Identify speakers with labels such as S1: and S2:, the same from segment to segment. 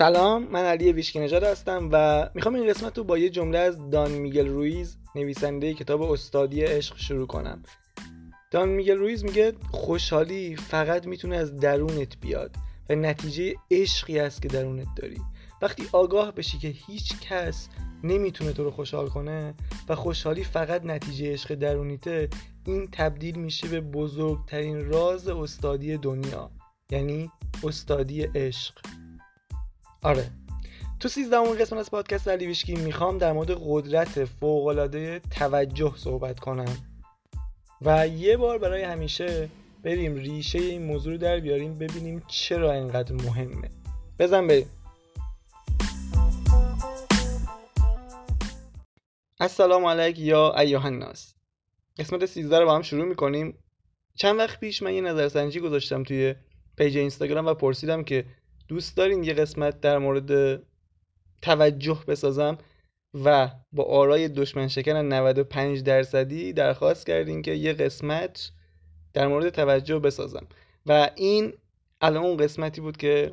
S1: سلام من علی ویشکی نژاد هستم و می‌خوام این قسمت رو با یه جمله از دان میگل رویز نویسنده کتاب استادی عشق شروع کنم. دان میگل رویز میگه خوشحالی فقط می‌تونه از درونت بیاد و نتیجه عشقی است که درونت داری. وقتی آگاه بشی که هیچ کس نمی‌تونه تو رو خوشحال کنه و خوشحالی فقط نتیجه عشق درونیته این تبدیل میشه به بزرگترین راز استادی دنیا یعنی استادی عشق. آره. تو سیزدهمین قسمت از پادکست علی می‌خوام در مورد قدرت فوقالعاده توجه صحبت کنم. و یه بار برای همیشه بریم ریشه این موضوع رو در بیاریم ببینیم چرا اینقدر مهمه. بزن بریم. السلام علیک یا ایوه الناس. قسمت 13 رو با هم شروع می‌کنیم. چند وقت پیش من یه نظرسنجی گذاشتم توی پیج اینستاگرام و پرسیدم که دوست دارین یه قسمت در مورد توجه بسازم و با آرای دشمن شکن 95 درصدی درخواست کردین که یه قسمت در مورد توجه بسازم. و این الان اون قسمتی بود که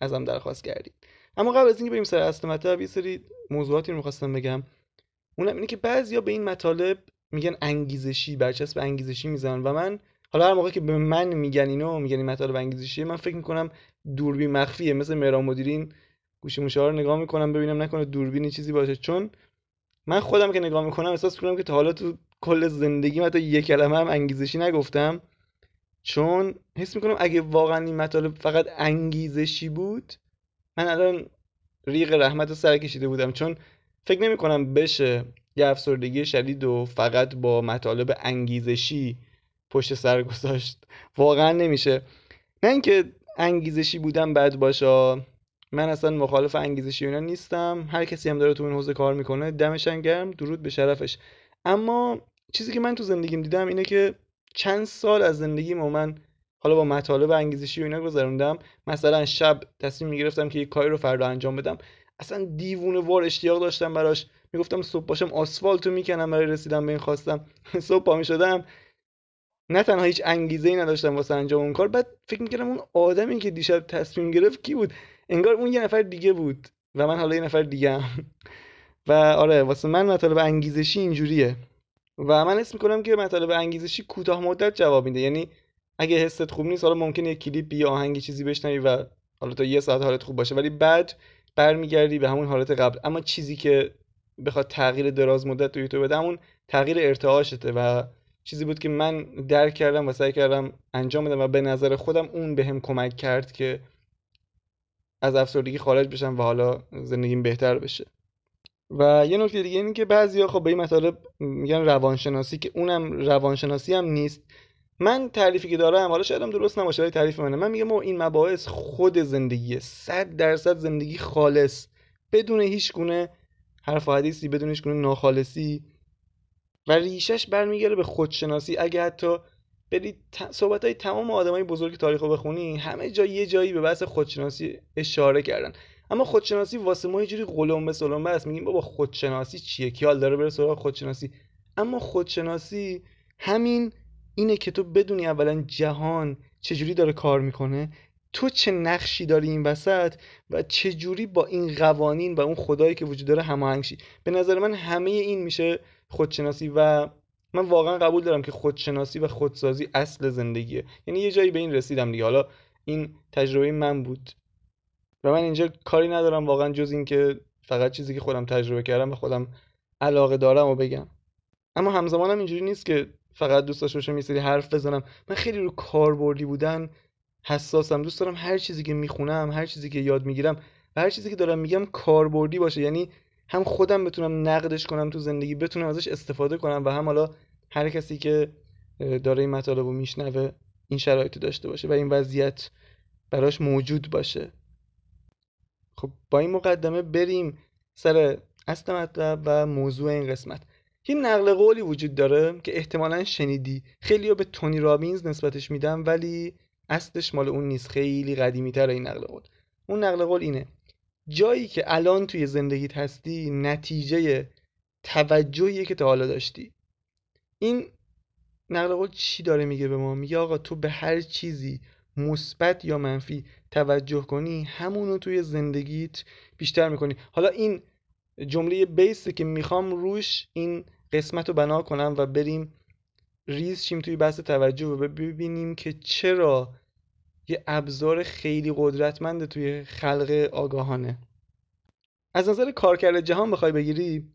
S1: ازم درخواست کردید اما قبل از اینکه بریم سر اصل مطلب یه سری موضوعاتی رو می‌خواستم بگم. اونم اینه که بعضیا به این مطالب میگن انگیزشی برچسب انگیزشی می‌زنن و من حالا هر موقع که به من میگن اینو میگن این مطالب انگیزشیه من فکر می‌کنم دوربین مخفیه مثل مهران مدیرین گوشی موشه رو نگاه می‌کنم ببینم نکنه دوربینی چیزی باشه. چون من خودم که نگاه می‌کنم احساس می‌کنم که تا حالا تو کل زندگی حتی یه کلمه هم انگیزشی نگفتم. چون حس می‌کنم اگه واقعا این مطالب فقط انگیزشی بود من الان ریق رحمت رو سر کشیده بودم. چون فکر نمی کنم بشه یه افسردگی شدید و فقط با مطالب انگیزشی پشت سر گذاشت. واقعا نمیشه. نه اینکه انگیزشی بودم بد باشه. من اصلا مخالف انگیزشی اینا نیستم. هر کسی هم داره تو این حوزه کار می‌کنه دمش گرم درود به شرفش. اما چیزی که من تو زندگیم دیدم اینه که چند سال از زندگیم و من حالا با مطالب انگیزشی و اینا گذروندم. مثلا شب تصمیم می‌گرفتم که یه کاری رو فردا انجام بدم. اصلا دیوونه وار اشتیاق داشتم براش. می‌گفتم صبح باشم آسفالتو می‌کنم برای رسیدن به این خواستم. صبح پا می‌شدم. نه تنها هیچ انگیزه ای نداشتم واسه انجام اون کار بعد فکر می‌کردم اون آدمی که دیشب تصمیم گرفت کی بود؟ انگار اون یه نفر دیگه بود و من حالا یه نفر دیگه هم. و آره واسه من مطالب انگیزشی اینجوریه. و من اسم می‌کنم که مطالب انگیزشی کوتاه مدت جواب میده. یعنی اگه حست خوب نیست حالا ممکنه یه کلیپ یا آهنگی چیزی بشنوی و حالا تا یه ساعت حالت خوب باشه ولی بعد برمیگردی به همون حالت قبل. اما چیزی که بخواد تغییر دراز مدت تو یوتیوب بده همون تغییر ارتعاشته و چیزی بود که من درک کردم و سعی کردم انجام بدم و به نظر خودم اون به کمک کرد که از افسردگی خارج بشم و حالا زندگیم بهتر بشه. و یه نکته دیگه اینه که بعضیا خب به این مطالب میگن روانشناسی که اونم روانشناسی هم نیست. من تعریفی که دارم حالا شاید هم درست نباشه ولی تعریف منه. من میگم این مباحث خود زندگیه. صد درصد زندگی خالص بدون هیچ گونه حرف و حدیثی بدون هیچ گونه ناخالصی و ریشش برمیگرده به خودشناسی. اگه حتی برید صحبت های تمام آدمای بزرگ تاریخ رو بخونی همه جا یه جایی به بحث خودشناسی اشاره کردن. اما خودشناسی واسه ما یه جوری قلمبه سلمبه است. میگیم بابا خودشناسی چیه؟ کیال داره بره سراغ خودشناسی؟ اما خودشناسی همین اینه که تو بدونی اولا جهان چجوری داره کار می‌کنه تو چه نقشی داری این وسط و چجوری با این قوانین و اون خدایی که وجود داره هماهنگ شی به نظر من همه این میشه خودشناسی و من واقعا قبول دارم که خودشناسی و خودسازی اصل زندگیه. یعنی یه جایی به این رسیدم دیگه. حالا این تجربه من بود. و من اینجا کاری ندارم واقعا جز این که فقط چیزی که خودم تجربه کردم و خودم علاقه دارم و بگم. اما همزمانم اینجوری نیست که فقط دوست داشته باشم یه سری حرف بزنم. من خیلی رو کاربردی بودن حساسم. دوست دارم هر چیزی که می‌خونم هر چیزی که یاد می‌گیرم و هر چیزی که دارم میگم کاربردی باشه. یعنی هم خودم بتونم نقدش کنم تو زندگی بتونم ازش استفاده کنم و هم حالا هر کسی که داره این مطالب رو میشنوه این شرایط داشته باشه و این وضعیت براش موجود باشه. خب با این مقدمه بریم سر اصل مطلب و موضوع این قسمت. یه نقل قولی وجود داره که احتمالا شنیدی. خیلی به تونی رابینز نسبتش میدم ولی اصلش مال اون نیست. خیلی قدیمی تر این نقل قول. اون نقل قول اینه. جایی که الان توی زندگیت هستی نتیجه توجهیه که تا حالا داشتی. این نقل قول چی داره میگه به ما؟ میگه آقا تو به هر چیزی مثبت یا منفی توجه کنی همونو توی زندگیت بیشتر می‌کنی. حالا این جمله بیسته که می‌خوام روش این قسمت رو بنا کنم و بریم ریز شیم توی بحث توجه و ببینیم که چرا یه ابزار خیلی قدرتمند توی خلق آگاهانه. از نظر کارکرد جهان بخوای بگیری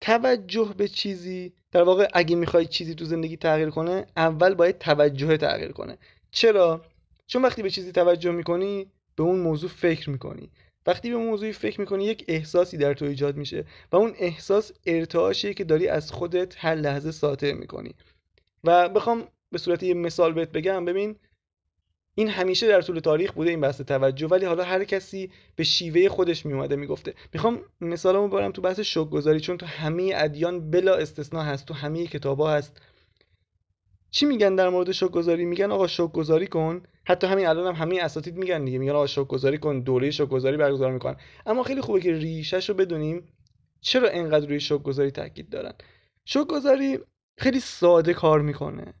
S1: توجه به چیزی در واقع اگه می‌خوای چیزی تو زندگی تغییر کنه اول باید توجه تغییر کنه. چرا؟ چون وقتی به چیزی توجه می‌کنی به اون موضوع فکر می‌کنی. وقتی به موضوعی فکر می‌کنی یک احساسی در تو ایجاد میشه و اون احساس ارتعاشیه که داری از خودت هر لحظه ساطع می‌کنی. و بخوام به صورت یه مثال بهت بگم ببین این همیشه در طول تاریخ بوده این بحث توجه ولی حالا هر کسی به شیوه خودش میومده می‌گفته. می‌خوام مثالمو بارم تو بحث شوک گذاری چون تو همه ادیان بلا استثنا هست تو همه کتابا هست. چی میگن در مورد شوک گذاری میگن آقا شوک گذاری کن. حتی همین الان هم همه اساتید میگن دیگه میگن آقا شوک گذاری کن دوره شوک گذاری برگزار می‌کنن. اما خیلی خوبه که ریشش رو بدونیم چرا انقدر روی شوک گذاری تاکید دارن. شوک گذاری خیلی ساده کار می‌کنه.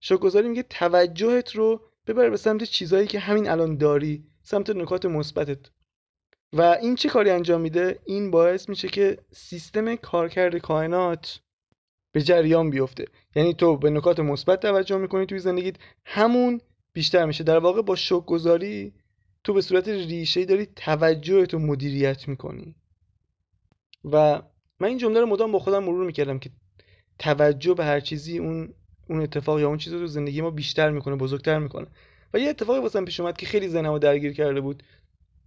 S1: شوک گذاری میگه توجهت رو ببره به سمت چیزهایی که همین الان داری سمت نکات مثبتت. و این چه کاری انجام میده؟ این باعث میشه که سیستم کارکرد کائنات به جریان بیفته. یعنی تو به نکات مثبت توجه می‌کنی توی زندگیت همون بیشتر میشه. در واقع با شوک گذاری تو به صورت ریشه داری توجهتو مدیریت می‌کنی. و من این جمله رو مدام با خودم مرور می‌کردم که توجه به هر چیزی اون اون اتفاق یا اون چیزی رو زندگی ما بیشتر می‌کنه بزرگتر می‌کنه. و یه اتفاقی واسم پیش اومد که خیلی ذهنمو درگیر کرده بود.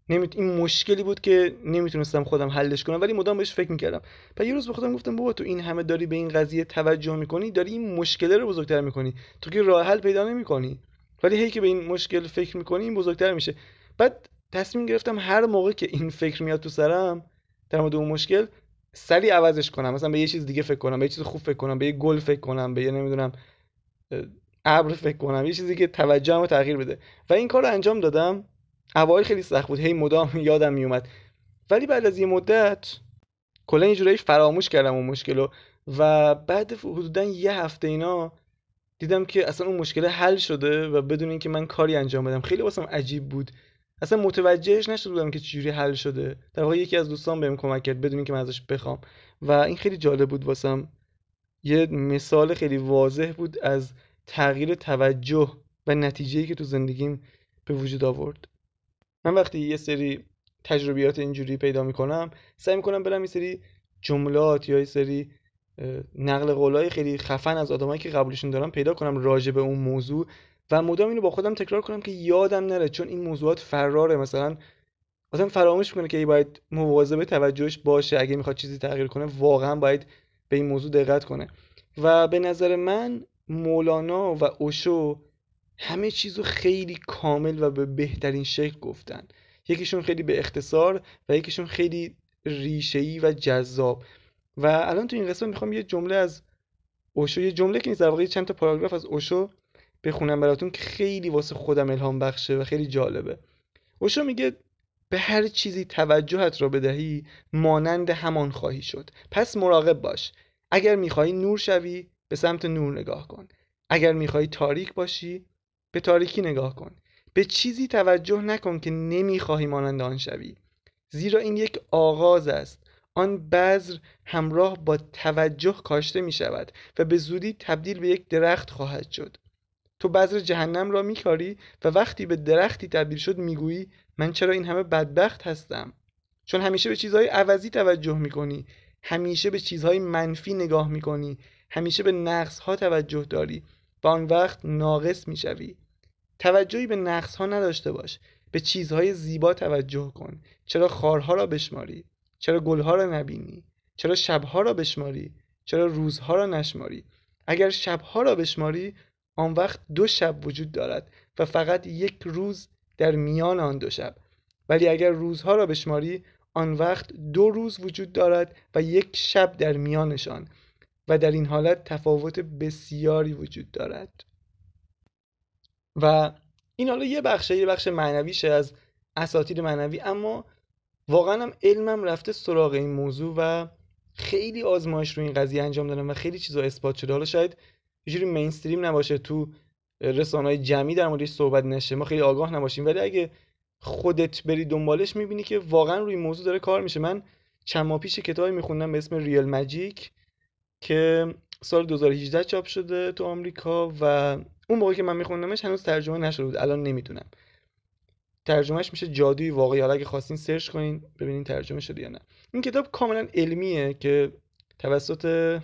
S1: نمیت... این مشکلی بود که نمی‌تونستم خودم حلش کنم ولی مدام بهش فکر می‌کردم. و یه روز به خودم گفتم بابا تو این همه داری به این قضیه توجه می‌کنی داری این مشکله رو بزرگتر می‌کنی. تو که راه حل پیدا نمی‌کنی. ولی هی که به این مشکل فکر می‌کنی این بزرگتر میشه. بعد تصمیم گرفتم هر موقع که این فکر میاد تو سرم در مورد اون مشکل سری عوضش کنم. مثلا به یه چیز دیگه فکر کنم به یه چیز خوب فکر کنم به یه گل فکر کنم به یه نمی‌دونم ابر فکر کنم یه چیزی که توجهمو تغییر بده. و این کار رو انجام دادم. اوایل خیلی سخت بود. هی مدام یادم میومد. ولی بعد از یه مدت کلا یه جورایی فراموش کردم اون مشکل و بعد حدودا یه هفته اینا دیدم که اصلا اون مشکل حل شده و بدون اینکه من کاری انجام بدم. خیلی واسم عجیب بود. اصلا متوجهش نشده بودم که چجوری حل شده. در واقع یکی از دوستان بهم کمک کرد بدون اینکه من ازش بخوام. و این خیلی جالب بود واسم. یه مثال خیلی واضح بود از تغییر توجه و نتیجه‌ای که تو زندگیم به وجود آورد. من وقتی یه سری تجربیات اینجوری پیدا می‌کنم سعی می‌کنم برم یه سری جملات یا یه سری نقل قولای خیلی خفن از آدمایی که قبولشون دارم پیدا کنم راجع به اون موضوع و مدام اینو با خودم تکرار کنم که یادم نره چون این موضوعات فراره. مثلا آدم فراموش می‌کنه که باید مواظب توجهش باشه. اگه می‌خواد چیزی تغییر کنه واقعا باید به این موضوع دقت کنه. و به نظر من مولانا و اوشو همه چیزو خیلی کامل و به بهترین شکل گفتن. یکیشون خیلی به اختصار و یکیشون خیلی ریشه‌ای و جذاب. و الان تو این قسمت می‌خوام یه جمله از اوشو یه جمله که نیست در واقع چند تا پاراگراف از اوشو بخونم براتون که خیلی واسه خودم الهام بخشه و خیلی جالبه. اوشو میگه به هر چیزی توجهت را بدهی مانند همان خواهی شد. پس مراقب باش. اگر می‌خواهی نور شوی به سمت نور نگاه کن. اگر می‌خواهی تاریک باشی به تاریکی نگاه کن. به چیزی توجه نکن که نمی‌خواهی مانند آن شوی. زیرا این یک آغاز است. آن بذر همراه با توجه کاشته می شود و به زودی تبدیل به یک درخت خواهد شد. تو بذر جهنم را میکاری و وقتی به درختی تبدیل شد می‌گویی من چرا این همه بدبخت هستم؟ چون همیشه به چیزهای عوضی توجه می‌کنی. همیشه به چیزهای منفی نگاه می‌کنی. همیشه به نقص ها توجه داری. و آن وقت ناقص می‌شوی. توجهی به نقص ها نداشته باش. به چیزهای زیبا توجه کن. چرا خارها را بشماری؟ چرا گلها را نبینی؟ چرا شبها را بشماری؟ چرا روزها را نشماری؟ اگر شبها را بشماری آن وقت دو شب وجود دارد و فقط یک روز در میان آن دو شب. ولی اگر روزها را بشماری آن وقت دو روز وجود دارد و یک شب در میانشان و در این حالت تفاوت بسیاری وجود دارد. و این حالا یه بخشه یه بخش معنویشه از اساتید معنوی اما واقعا هم علمم رفته سراغ این موضوع و خیلی آزمایش رو این قضیه انجام دادم و خیلی چیزا اثبات شده. حالا شاید یه جوری مینستریم نباشه تو رسانه های جمعی در موردش صحبت نشه ما خیلی آگاه نباشیم. ولی اگه خودت بری دنبالش می‌بینی که واقعا روی موضوع داره کار میشه. من چند ماه پیش کتابی میخوندم به اسم ریال ماجیک که سال 2018 چاپ شده تو آمریکا و اون موقعی که من میخوندمش هنوز ترجمه نشده بود. الان نمی‌دونم. ترجمهش میشه جادوی واقعی. حالا اگه خواستین سرچ کنین ببینین ترجمه شده یا نه. این کتاب کاملا علمیه که توسط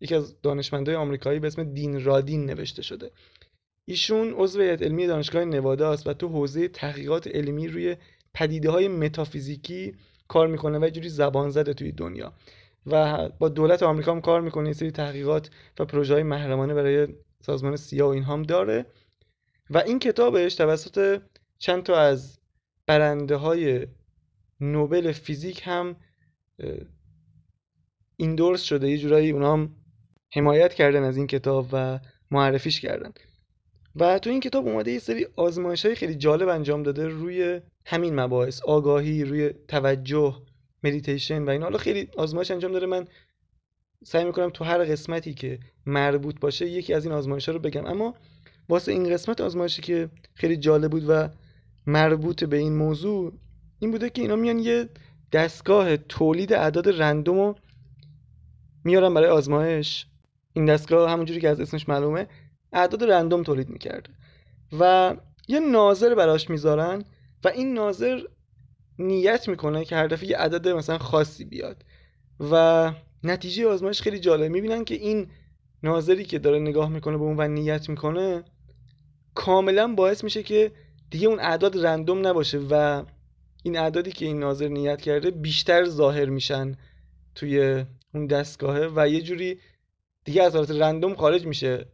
S1: یکی از دانشمندای آمریکایی به اسم دین رادین نوشته شده. ایشون عضو هیئت علمی دانشگاه نوادا است و تو حوزه تحقیقات علمی روی پدیده های متافیزیکی کار می‌کنه و جوری زبان زده توی دنیا. و با دولت آمریکا هم کار می‌کنه سری تحقیقات و پروژه های محرمانه برای سازمان سیا و این هم داره. و این کتابش توسط چند تا از برنده های نوبل فیزیک هم ایندورس شده. یه جورایی اونا هم حمایت کردن از این کتاب و معرفیش کردن. و تو این کتاب اومده یه سری آزمایش های خیلی جالب انجام داده روی همین مباحث آگاهی روی توجه مدیتیشن و این حالا خیلی آزمایش انجام داره من سعی می‌کنم تو هر قسمتی که مربوط باشه یکی از این آزمایش ها رو بگم. اما واسه این قسمت آزمایشی که خیلی جالب بود و مربوط به این موضوع این بوده که اینا میان یه دستگاه تولید اعداد رندوم رو میارن برای آزمایش. این دستگاه همونجوری که از اسمش معلومه اعداد رندوم تولید می‌کرده. و یه ناظر براش می‌ذارن و این ناظر نیت می‌کنه که هر دفعه یه عدد مثلا خاصی بیاد. و نتیجه آزمایش خیلی جالب می‌بینن که این ناظری که داره نگاه می‌کنه به اون و نیت می‌کنه کاملا باعث میشه که دیگه اون اعداد رندوم نباشه و این اعدادی که این ناظر نیت کرده بیشتر ظاهر میشن توی اون دستگاهه و یه جوری دیگه از حالت رندوم خارج میشه.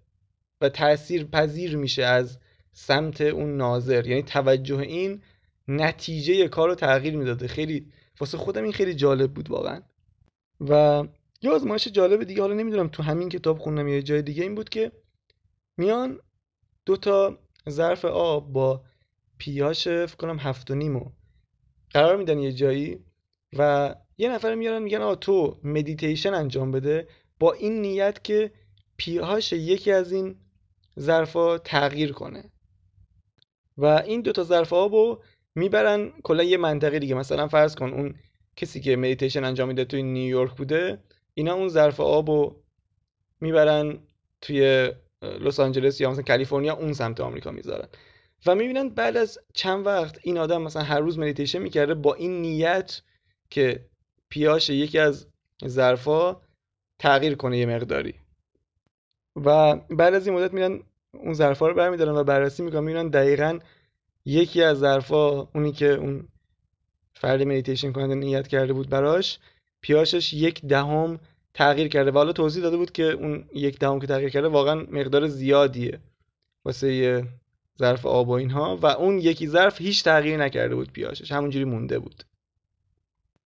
S1: و تاثیر پذیر میشه از سمت اون ناظر. یعنی توجه این نتیجه کار رو تغییر می‌داده. خیلی واسه خودم این خیلی جالب بود واقعا. و یه آزمایش جالب دیگه حالا نمی‌دونم تو همین کتاب خوندم یه جای دیگه این بود که میان دو تا ظرف آب با پیاش فکر کنم هفت و نیمو قرار میدن یه جایی و یه نفر میارن میگن آ تو مدیتیشن انجام بده. با این نیت که pH اش یکی از این ظرفا تغییر کنه. و این دوتا ظرف آب می‌برن کلا یه منطقه دیگه. مثلا فرض کن اون کسی که مدیتیشن انجام میده توی نیویورک بوده اینا اون ظرف آب می‌برن توی لس آنجلس یا مثلا کالیفرنیا اون سمت آمریکا می‌ذارن. و می‌بینن بعد از چند وقت این آدم مثلا هر روز مدیتیشن می‌کرده با این نیت که pH اش یکی از ظرفا تغییر کنه یه مقداری. و بعد از این مدت میرن اون ظرفا رو برمیدارن و بررسی می‌کنن می‌بینن دقیقا یکی از ظرفا اونی که اون فرد مدیتیشن کننده نیت کرده بود براش pH اش یک دهم تغییر کرده و حالا توضیح داده بود که اون یک دهم که تغییر کرده واقعا مقدار زیادیه واسه ظرف آب و اینها و اون یکی ظرف هیچ تغییر نکرده بود پیاشش همونجوری مونده بود.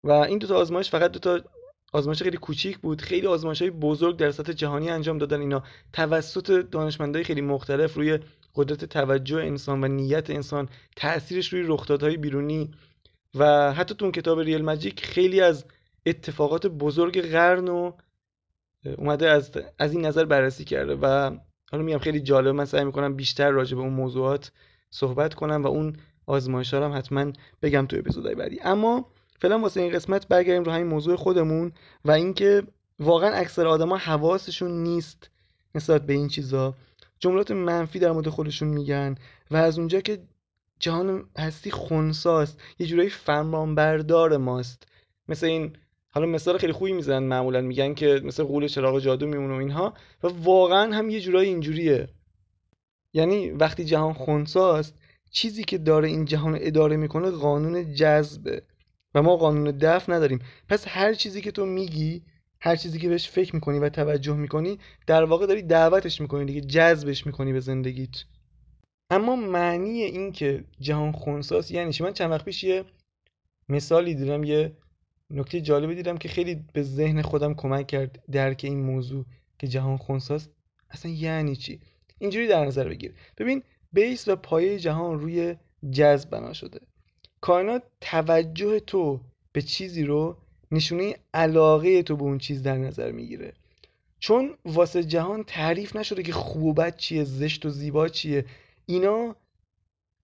S1: و این دو تا آزمایش فقط دو تا آزمایش خیلی کوچیک بود. خیلی آزمایش های بزرگ در سطح جهانی انجام دادن اینا. توسط دانشمندای خیلی مختلف روی قدرت توجه انسان و نیت انسان تاثیرش روی رخدادهای بیرونی و حتی تو اون کتاب ریل ماجیک خیلی از اتفاقات بزرگ قرن و اومده از, از این نظر بررسی کرده و حالا میگم خیلی جالب من سعی می‌کنم بیشتر راجع به اون موضوعات صحبت کنم و اون آزمایش هم حتما بگم تو اپیزودهای بعدی. اما فعلا واسه این قسمت برگردیم رو همین موضوع خودمون و اینکه واقعا اکثر آدما حواسشون نیست نسبت به این چیزا. جملات منفی در مورد خودشون میگن و از اونجا که جهان هستی خونساست یه جورایی فرمانبردار ماست. مثل این حالا مثال خیلی خوبی می‌زنن معمولا میگن که مثل قول چراغ جادو میمونه و اینها و واقعا هم یه جورایی اینجوریه. یعنی وقتی جهان خونساست چیزی که داره این جهان اداره می‌کنه قانون جذبه. و ما قانون دفع نداریم. پس هر چیزی که تو میگی هر چیزی که بهش فکر می‌کنی و توجه می‌کنی در واقع داری دعوتش می‌کنی دیگه جذبش می‌کنی به زندگیت. اما معنی این که جهان خونساس یعنی چی؟ من چند وقت پیش یه مثالی دیدم یه نکته جالبی دیدم که خیلی به ذهن خودم کمک کرد درک این موضوع که جهان خونساس اصلا یعنی چی؟ اینجوری در نظر بگیر. ببین بیس و پایه جهان روی جذب بنا شده. کائنات توجه تو به چیزی رو نشونه علاقه تو به اون چیز در نظر می‌گیره. چون واسه جهان تعریف نشده که خوب و بد چیه زشت و زیبا چیه اینا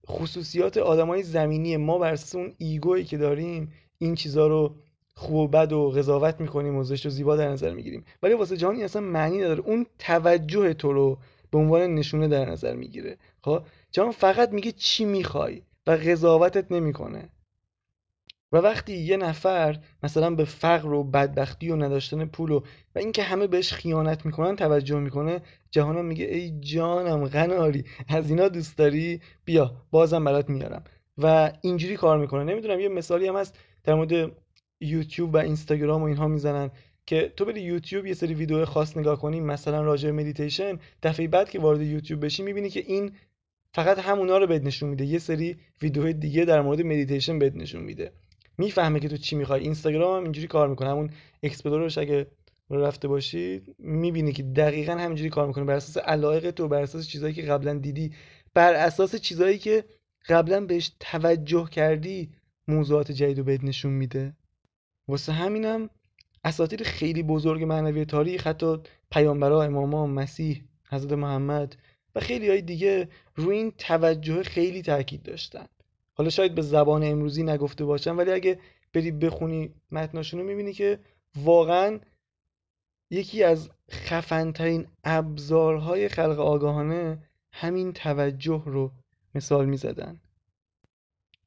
S1: خصوصیات آدمای زمینی. ما بر اون ایگویی که داریم این چیزا رو خوب و بد و قضاوت می‌کنیم و زشت و زیبا در نظر می‌گیریم. ولی واسه جهان این اصلا معنی نداره. اون توجه تو رو به عنوان نشونه در نظر می‌گیره. خب؟ جهان فقط میگه چی می‌خوای. و قضاوتت نمی‌کنه. و وقتی یه نفر مثلا به فقر و بدبختی و نداشتن پول و و اینکه همه بهش خیانت می‌کنن توجه می‌کنه جهانم میگه ای جانم قناری از اینا دوست داری؟ بیا بازم برات میارم. و اینجوری کار می‌کنه. نمی‌دونم یه مثالی هم هست در مورد یوتیوب و اینستاگرام و اینها می‌زنن که تو بری یوتیوب یه سری ویدیو خاص نگاه کنی مثلا راجع مدیتیشن دفعه بعد که وارد یوتیوب بشی می‌بینی که این فقط همونا رو بهت نشون میده. یه سری ویدیوهای دیگه در مورد مدیتیشن بهت نشون میده. می‌فهمه که تو چی می‌خوای. اینستاگرام هم اینجوری کار می‌کنه. همون اکسپلورش اگه رفته باشی می‌بینی که دقیقا همینجوری کار می‌کنه. بر اساس علایق تو بر اساس چیزهایی که قبلا دیدی. بر اساس چیزهایی که قبلا بهش توجه کردی موضوعات جدید رو بهت نشون میده. واسه همینم اساطیر خیلی بزرگ معنوی تاریخ حتی پیامبرا اماما مسیح حضرت محمد و خیلی های دیگه روی این توجه خیلی تاکید داشتن. حالا شاید به زبان امروزی نگفته باشن ولی اگه بری بخونی متناشون رو می‌بینی که واقعا یکی از خفنترین ابزارهای خلق آگاهانه همین توجه رو مثال می‌زدن.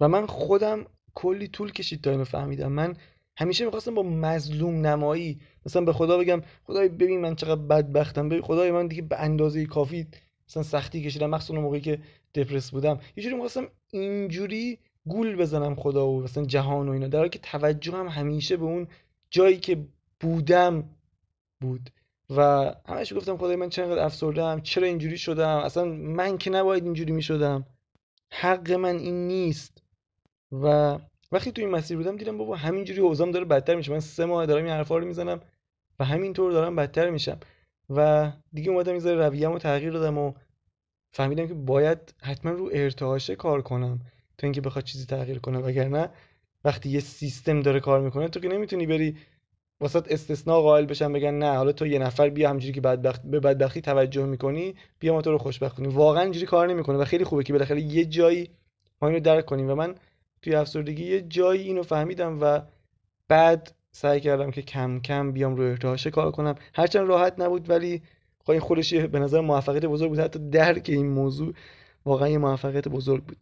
S1: و من خودم کلی طول کشید تا اینو فهمیدم. من همیشه می‌خواستم با مظلوم نمایی مثلا به خدا بگم خدای ببین من چقدر بدبختم ببین خدای من دیگه به اندازه کافی مثلا سختی کشیدم. مخصوصا موقعی که دپرس بودم. یه جوری می‌خواستم اینجوری گول بزنم خدا و مثلا جهان و اینا. در حالی که توجه هم همیشه به اون جایی که بودم بود. و همش گفتم خدای من چقدر افسردم چرا اینجوری شدم؟ اصلا من که نباید اینجوری می‌شدم. حق من این نیست. و وقتی تو این مسیر بودم دیدم بابا همینجوری اوزام داره بدتر میشه. من سه ماه دارم این حرفا رو می‌زنم و همینطور دارم بدتر میشم. و دیگه اومدم یه رویه‌مو تغییر دادم و فهمیدم که باید حتما رو ارتعاشه کار کنم تا اینکه بخواد چیزی تغییر کنه. وگرنه وقتی یه سیستم داره کار می‌کنه تو که نمی‌تونی بری واسط استثناء قائل بشن بگن نه حالا تو یه نفر بیا همجوری که بدبخت به بدبختی توجه می‌کنی بیا ما تو رو خوشبخت کنیم. واقعا اینجوری کار نمی‌کنه و خیلی خوبه که بالاخره یه جایی ما اینو درک کنیم. و من توی افسردگی یه جایی اینو فهمیدم و بعد سعی کردم که کم کم بیام روی ارتعاشه کار کنم. هرچند راحت نبود ولی خب این خودش به نظر موفقیت بزرگ بود. حتی درک این موضوع واقعا یه موفقیت بزرگ بود.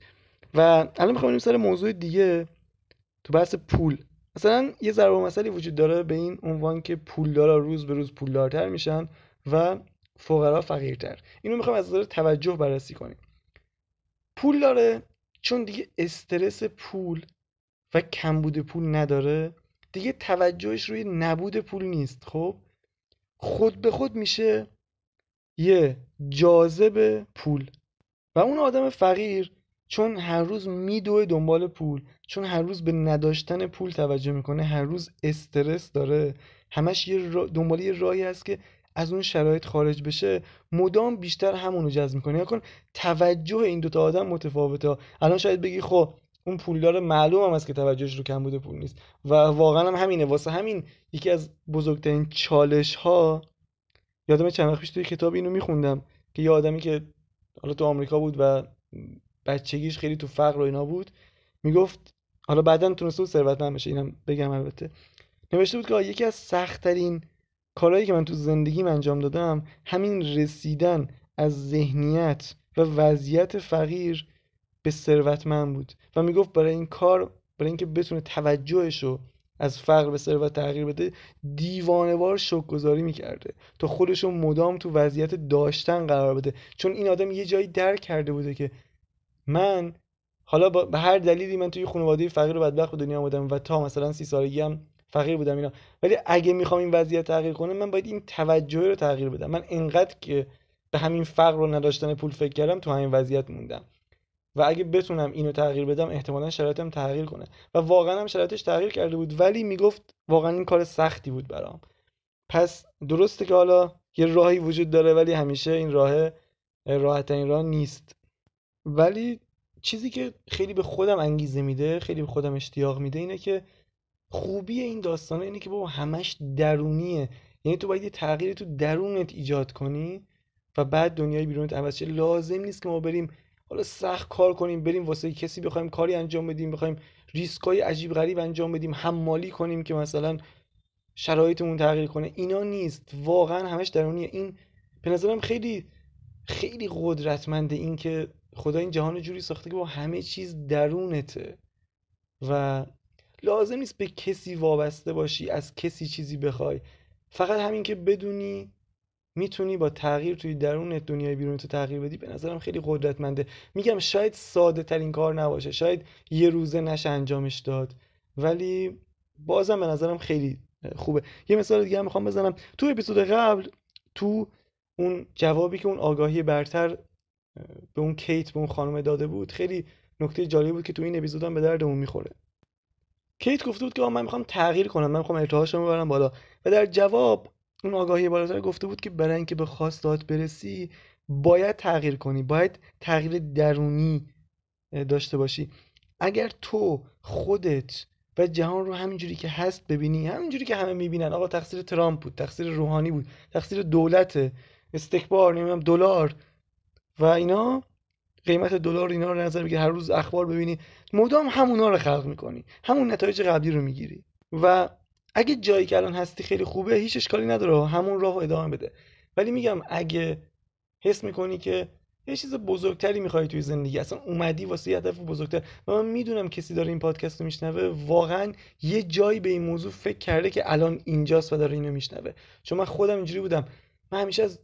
S1: و الان می‌خوام سر موضوع دیگه تو بحث پول. مثلا یه ضرب مسئله وجود داره به این عنوان که پولدارا روز به روز پولدارتر میشن و فقرا فقیرتر. اینو می‌خوام از نظر توجه بررسی کنیم. پول داره چون دیگه استرس پول و کمبود پول نداره. دیگه توجهش روی نبود پول نیست خب؟ خود به خود میشه یه جاذب پول. و اون آدم فقیر چون هر روز میدوه دنبال پول چون هر روز به نداشتن پول توجه می‌کنه هر روز استرس داره. همش یه دنبال یه راهی هست که از اون شرایط خارج بشه. مدام بیشتر همونو جذب می‌کنه. یا کن توجه این دوتا آدم متفاوته. الان شاید بگی خب اون پولدار معلوم هم است که توجهش رو کم بوده پول نیست. و واقعا هم همینه. واسه همین یکی از بزرگترین چالش ها یادم چند وقت پیش توی کتاب اینو میخوندم که یه آدمی که حالا تو آمریکا بود و بچگیش خیلی تو فقر و اینا بود می‌گفت حالا بعدا تونسته بود ثروتمند بشه اینم بگم البته. نوشته بود که یکی از سختترین کارهایی که من تو زندگیم انجام دادم همین رسیدن از ذهنیت و وضعیت فقیر به ثروتمند بود و می‌گفت برای این کار برای اینکه بتونه توجهش رو از فقر به ثروت تغییر بده دیوانوار شک گذاری می‌کرده تا خودش رو مدام تو وضعیت داشتن قرار بده. چون این آدم یه جایی درک کرده بوده که من حالا به هر دلیلی من توی خانواده فقیر و بدبخت به دنیا آمدم و تا مثلا سی سالگی هم فقیر بودم اینا. ولی اگه می‌خوام این وضعیت تغییر کنه من باید این توجه رو تغییر بدم. من انقدر که به همین فقر و نداشتن پول فکر کردم تو همین وضعیت موندم. و اگه بتونم اینو تغییر بدم احتمالا شرایطم تغییر کنه. و واقعا هم شرایطش تغییر کرده بود ولی می‌گفت واقعا این کار سختی بود برام. پس درسته که حالا یه راهی وجود داره ولی همیشه این راه راحت این راه نیست. ولی چیزی که خیلی به خودم انگیزه میده خیلی به خودم اشتیاق میده اینه که خوبی این داستانه اینه که بابا همش درونیه. یعنی تو باید یه تغییری تو درونت ایجاد کنی و بعد دنیای بیرونت عوض شه. لازم نیست که ما بریم حالا سخت کار کنیم بریم واسه کسی بخوایم کاری انجام بدیم بخوایم ریسکای عجیب غریب انجام بدیم حمالی کنیم که مثلا شرایطمون تغییر کنه. اینا نیست. واقعا همش درونیه این به نظرم خیلی خیلی قدرتمنده این که خدا این جهان جوری ساخته که با همه چیز درونته و لازم نیست به کسی وابسته باشی از کسی چیزی بخوای. فقط همین که بدونی می‌تونی با تغییر توی درونت دنیای بیرون تو تغییر بدی؟ به نظرم خیلی قدرتمنده. میگم شاید ساده ترین کار نباشه. شاید یه روزه نشه انجامش داد. ولی بازم به نظرم خیلی خوبه. یه مثال دیگه هم می‌خوام بزنم. تو اپیزود قبل تو اون جوابی که اون آگاهی برتر به اون کیت به اون خانم داده بود خیلی نکته جالبی بود که تو این اپیزود هم به دردمون می‌خوره. کیت گفته بود که من می‌خوام تغییر کنم. من می‌خوام ارتعاشم ببرم بالا. و در جواب اون آگاهی بالاتر گفته بود که برای اینکه به خواستات برسی باید تغییر کنی باید تغییر درونی داشته باشی. اگر تو خودت و جهان رو همینجوری که هست ببینی همینجوری که همه می‌بینن آقا تقصیر ترامپ بود تقصیر روحانی بود تقصیر دولت استکبار نمی‌دونم دلار و اینا قیمت دلار اینا رو نظر بگیر هر روز اخبار ببینی مدام همونا رو خلق می‌کنی. همون نتایج قبلی رو می‌گیری. و اگه جایی که الان هستی خیلی خوبه هیچ اشکالی نداره همون راه ادامه بده. ولی میگم اگه حس می‌کنی که یه چیز بزرگتری می‌خوای توی زندگی اصلا اومدی واسه یه هدف بزرگتر. و من می‌دونم کسی داره این پادکست رو میشنوه واقعا یه جایی به این موضوع فکر کرده که الان اینجاست و داره اینو میشنوه. چون من خودم اینجوری بودم. من همیشه از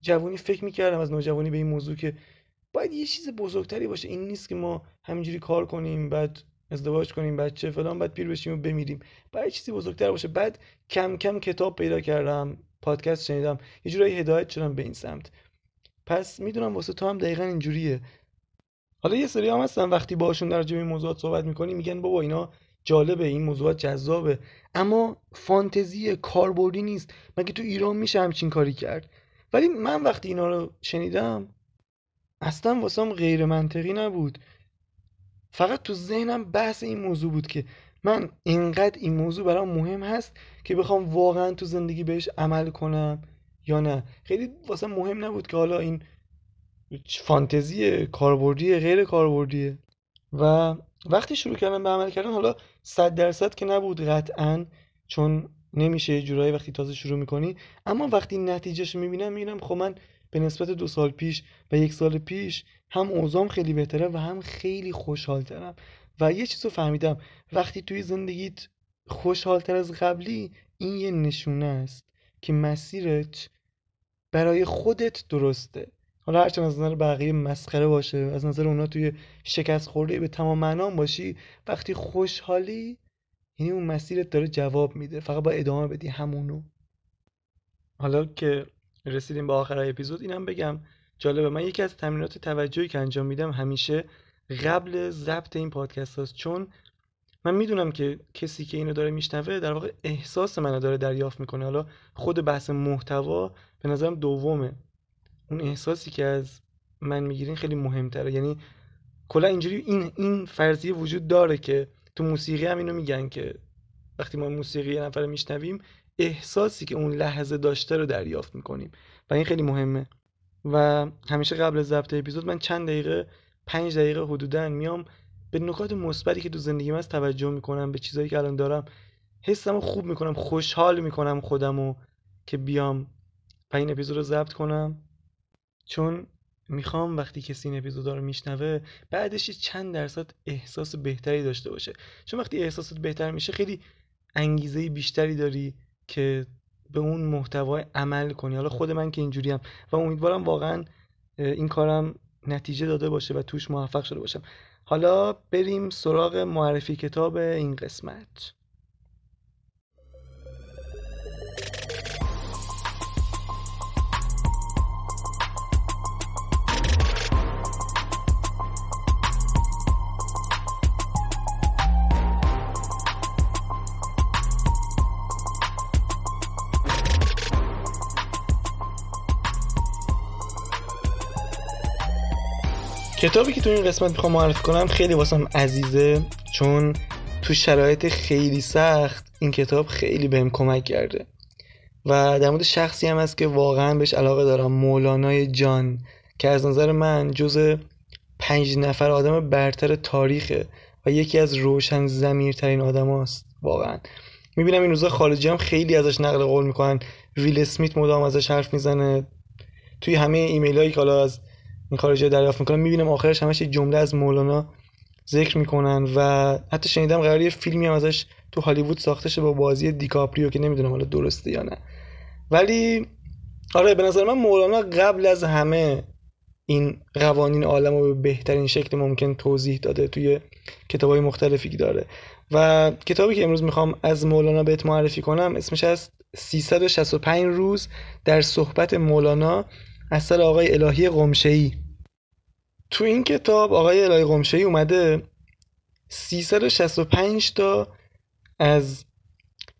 S1: جوانی فکر می‌کردم از نوجوانی به این موضوع که باید یه چیز بزرگتری باشه. این نیست که ما همینجوری کار کنیم بعد ازدواج کنیم بچه فلان بعد پیر بشیم و بمیریم. باید چیزی بزرگتر باشه. بعد کم کم کتاب پیدا کردم پادکست شنیدم یه جورایی هدایت شدم به این سمت. پس می‌دونم واسه تو هم دقیقا اینجوریه. حالا یه سری هم هستن وقتی باشون در این موضوعات صحبت می‌کنی میگن بابا اینا جالبه این موضوعات جذابه. اما فانتزی کاربردی نیست. مگه تو ایران میشه همچین کاری کرد؟ ولی من وقتی اینا رو شنیدم اصلا واسم غیر منطقی نبود. فقط تو ذهنم بحث این موضوع بود که من اینقدر این موضوع برام مهم هست که بخوام واقعا تو زندگی بهش عمل کنم یا نه. خیلی واسه مهم نبود که حالا این فانتزی کاربردی غیر کاربردیه. و وقتی شروع کردم به عمل کردن حالا صد درصد که نبود قطعا چون نمیشه یه جورایی وقتی تازه شروع می‌کنی. اما وقتی نتیجهش می‌بینم می‌بینم خب من به نسبت دو سال پیش و یک سال پیش هم اوضاعم خیلی بهتره و هم خیلی خوشحالترم. و یه چیز رو فهمیدم وقتی توی زندگیت خوشحالتر از قبلی این یه نشونه است که مسیرت برای خودت درسته. حالا هرچند از نظر بقیه مسخره باشه از نظر اونا توی شکست خورده به تمام معنام باشی وقتی خوشحالی یعنی اون مسیرت داره جواب میده. فقط با ادامه بدی همونو. حالا که رسیدیم به آخر اپیزود اینم بگم جالبه. من یکی از تمرینات توجهی که انجام میدم همیشه قبل ضبط این پادکست هست چون من می‌دونم که کسی که اینو داره میشنوه در واقع احساس منو داره دریافت می‌کنه. حالا خود بحث محتوا به نظرم دومه. اون احساسی که از من می‌گیرین خیلی مهمتره. یعنی کلا اینجوری این این فرضیه وجود داره که تو موسیقی هم اینو میگن که وقتی ما موسیقی یه نفر میشنویم احساسی که اون لحظه داشته رو دریافت می‌کنیم. و این خیلی مهمه. و همیشه قبل ضبط اپیزود من چند دقیقه پنج دقیقه حدودا میام به نکات مثبتی که تو زندگیم هست توجه می‌کنم به چیزایی که الان دارم حسمو خوب می‌کنم خوشحال می‌کنم خودمو که بیام و این اپیزود رو ضبط کنم. چون می‌خوام وقتی کسی این اپیزود رو میشنوه بعدش چند درصد احساس بهتری داشته باشه. چون وقتی احساسات بهتر میشه خیلی انگیزه بیشتری داری که به اون محتوا عمل کنی. حالا خود من که اینجوریم و امیدوارم واقعا این کارم نتیجه داده باشه و توش موفق شده باشم. حالا بریم سراغ معرفی کتاب این قسمت. کتابی که تو این قسمت می‌خوام معرفی کنم خیلی واسم عزیزه چون تو شرایط خیلی سخت این کتاب خیلی بهم کمک کرده. و در مورد شخصی هم هست که واقعا بهش علاقه دارم مولانای جان که از نظر من جز پنج نفر آدم برتر تاریخه و یکی از روشن زمیرترین آدم هاست واقعا. می‌بینم این روزا خارجی هم خیلی ازش نقل قول می‌کنن ویل اسمیت مدام ازش حرف می‌زنه. توی همه ایمیل هایی که حالا از این خارجی دریافت می‌کنم. می‌بینم آخرش همش جمله از مولانا ذکر می‌کنن و حتی شنیدم قرار یه فیلمی هم ازش تو هالیوود ساخته شه با بازی دیکاپریو که نمی‌دونم حالا درسته یا نه. ولی آره به نظر من مولانا قبل از همه این قوانین عالم رو به بهترین شکل ممکن توضیح داده توی کتاب های مختلفی که داره. و کتابی که امروز می‌خوام از مولانا بهت معرفی کنم اسمش از 365 روز در صحبت مولانا. اثر آقای الهی قمشهی تو این کتاب آقای الهی قمشهی اومده 365 تا از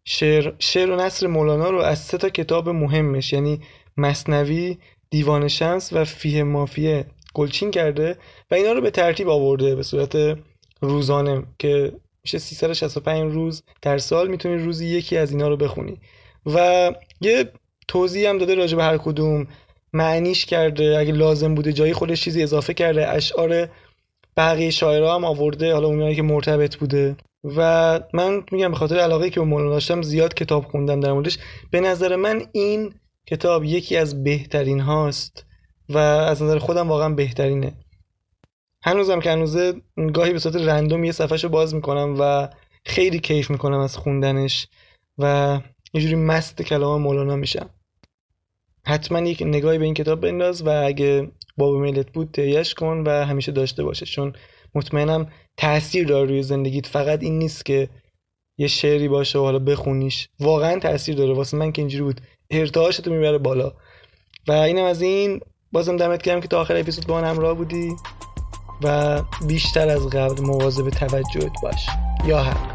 S1: شعر, شعر و نصر مولانا رو از سه تا کتاب مهمش یعنی مصنوی دیوان شمس و فیه مافیه گلچین کرده و اینا رو به ترتیب آورده به صورت روزانه که میشه 365 روز در سال می‌تونی روزی یکی از اینا رو بخونی. و یه توضیح هم داده راجع به هر کدوم معنیش کرده اگه لازم بوده جایی خودش چیزی اضافه کرده. اشعار بقیه شاعرها هم آورده حالا اونایی که مرتبط بوده. و من میگم به خاطر علاقه که به مولانا داشتم زیاد کتاب خوندم در موردش. به نظر من این کتاب یکی از بهترین هاست و از نظر خودم واقعا بهترینه. هنوزم که هنوزه گاهی به صورت رندوم یه صفحه باز می‌کنم و خیلی کیف می‌کنم از خوندنش و یه جوری مست کلام مولانا میشم. حتما یک نگاهی به این کتاب بنداز و اگه باب میلت بود تهیهش کن و همیشه داشته باشه. چون مطمئنم تاثیر داره روی زندگیت. فقط این نیست که یه شعری باشه و حالا بخونیش. واقعا تاثیر داره. واسه من که اینجوری بود. ارتعاشتو می‌بره بالا. و اینم از این. بازم دمت گرم که تا آخر اپیزود با من همراه بودی و بیشتر از قبل مواظب توجهت باش. یا هر